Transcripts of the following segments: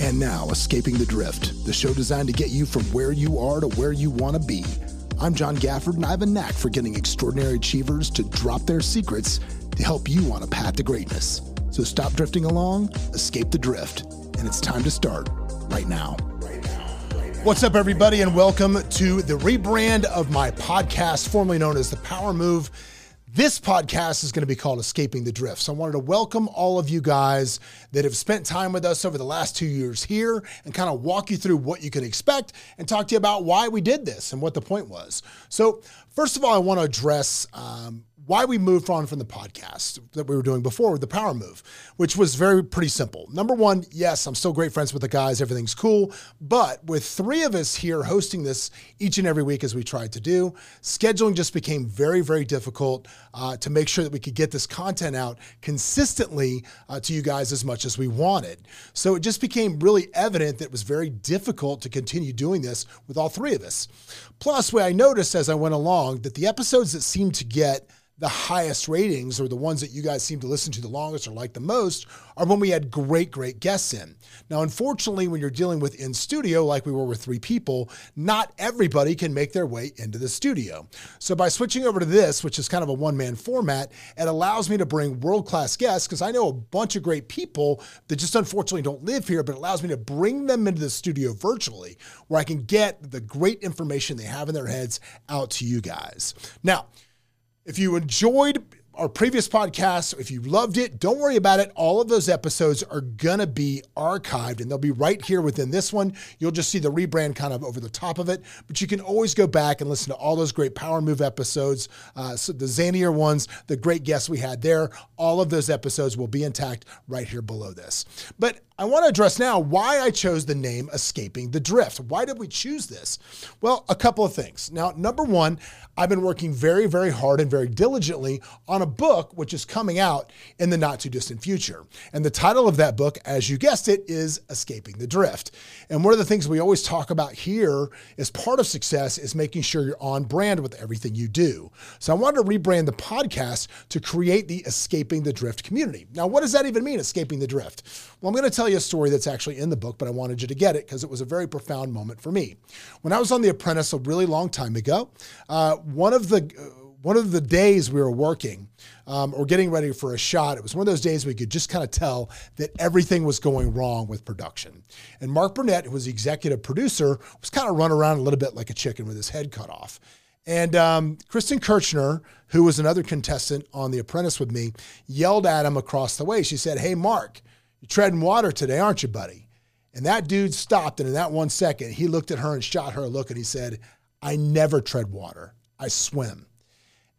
And now, Escaping the Drift, the show designed to get you from where you are to where you want to be. I'm John Gafford, and I have a knack for getting extraordinary achievers to drop their secrets to help you on a path to greatness. So stop drifting along, escape the drift, and it's time to start right now. What's up, everybody, and welcome to the rebrand of my podcast, formerly known as The Power Move. This podcast is going to be called Escaping the Drift. So I wanted to welcome all of you guys that have spent time with us over the last two years here and kind of walk you through what you can expect and talk to you about why we did this and what the point was. So, first of all, I want to address um, why we moved on from the podcast that we were doing before, with the power move, which was very pretty simple. Number one, yes, I'm still great friends with the guys, everything's cool. But with three of us here hosting this each and every week as we tried to do, scheduling just became very, very difficult uh, to make sure that we could get this content out consistently uh, to you guys as much as we wanted. So it just became really evident that it was very difficult to continue doing this with all three of us. Plus, what I noticed as I went along that the episodes that seemed to get the highest ratings or the ones that you guys seem to listen to the longest or like the most are when we had great, great guests in. Now, unfortunately, when you're dealing with in studio, like we were with three people, not everybody can make their way into the studio. So by switching over to this, which is kind of a one man format, it allows me to bring world class guests because I know a bunch of great people that just unfortunately don't live here, but it allows me to bring them into the studio virtually where I can get the great information they have in their heads out to you guys. Now, if you enjoyed our previous podcast, if you loved it, don't worry about it. All of those episodes are going to be archived and they'll be right here within this one. You'll just see the rebrand kind of over the top of it, but you can always go back and listen to all those great Power Move episodes, uh, so the Xanier ones, the great guests we had there. All of those episodes will be intact right here below this. But I want to address now why I chose the name Escaping the Drift. Why did we choose this? Well, a couple of things. Now, number one, I've been working very, very hard and very diligently on a book which is coming out in the not too distant future. And the title of that book, as you guessed it, is Escaping the Drift. And one of the things we always talk about here as part of success is making sure you're on brand with everything you do. So I wanted to rebrand the podcast to create the Escaping the Drift community. Now, what does that even mean, Escaping the Drift? Well, I'm going to tell you a story that's actually in the book, but I wanted you to get it because it was a very profound moment for me. When I was on The Apprentice a really long time ago, uh, one of the uh, one of the days we were working um, or getting ready for a shot, it was one of those days we could just kind of tell that everything was going wrong with production. And Mark Burnett, who was the executive producer, was kind of run around a little bit like a chicken with his head cut off. And um, Kristen Kirchner, who was another contestant on The Apprentice with me, yelled at him across the way. She said, Hey, Mark, you're treading water today, aren't you, buddy? And that dude stopped. And in that one second, he looked at her and shot her a look and he said, I never tread water, I swim.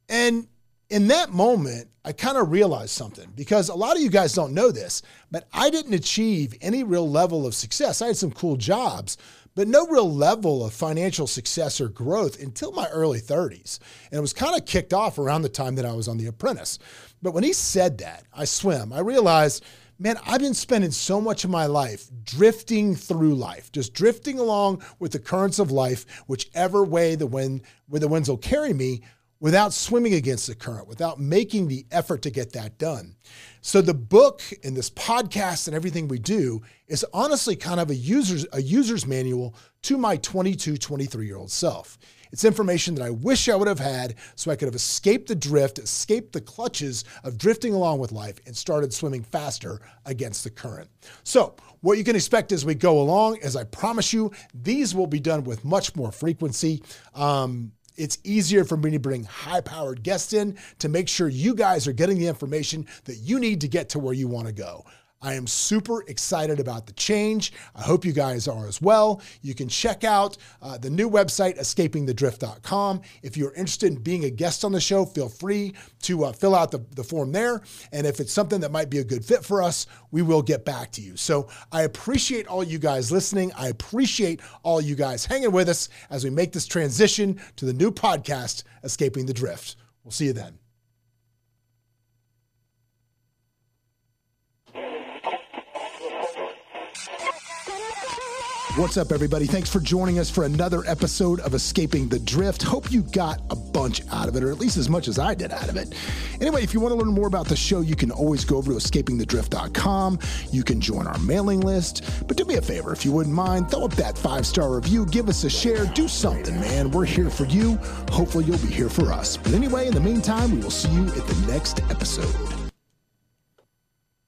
And in that moment, I kind of realized something because a lot of you guys don't know this, but I didn't achieve any real level of success. I had some cool jobs, but no real level of financial success or growth until my early 30s. And it was kind of kicked off around the time that I was on The Apprentice. But when he said that, I swim, I realized man, I've been spending so much of my life drifting through life, just drifting along with the currents of life, whichever way the wind, where the winds will carry me, without swimming against the current, without making the effort to get that done. So the book and this podcast and everything we do is honestly kind of a user's a user's manual to my 22, 23 year old self. It's information that I wish I would have had so I could have escaped the drift, escaped the clutches of drifting along with life, and started swimming faster against the current. So, what you can expect as we go along, as I promise you, these will be done with much more frequency. Um, it's easier for me to bring high powered guests in to make sure you guys are getting the information that you need to get to where you want to go. I am super excited about the change. I hope you guys are as well. You can check out uh, the new website, escapingthedrift.com. If you're interested in being a guest on the show, feel free to uh, fill out the, the form there. And if it's something that might be a good fit for us, we will get back to you. So I appreciate all you guys listening. I appreciate all you guys hanging with us as we make this transition to the new podcast, Escaping the Drift. We'll see you then. What's up, everybody? Thanks for joining us for another episode of Escaping the Drift. Hope you got a bunch out of it, or at least as much as I did out of it. Anyway, if you want to learn more about the show, you can always go over to escapingthedrift.com. You can join our mailing list. But do me a favor, if you wouldn't mind, throw up that five star review, give us a share, do something, man. We're here for you. Hopefully, you'll be here for us. But anyway, in the meantime, we will see you at the next episode.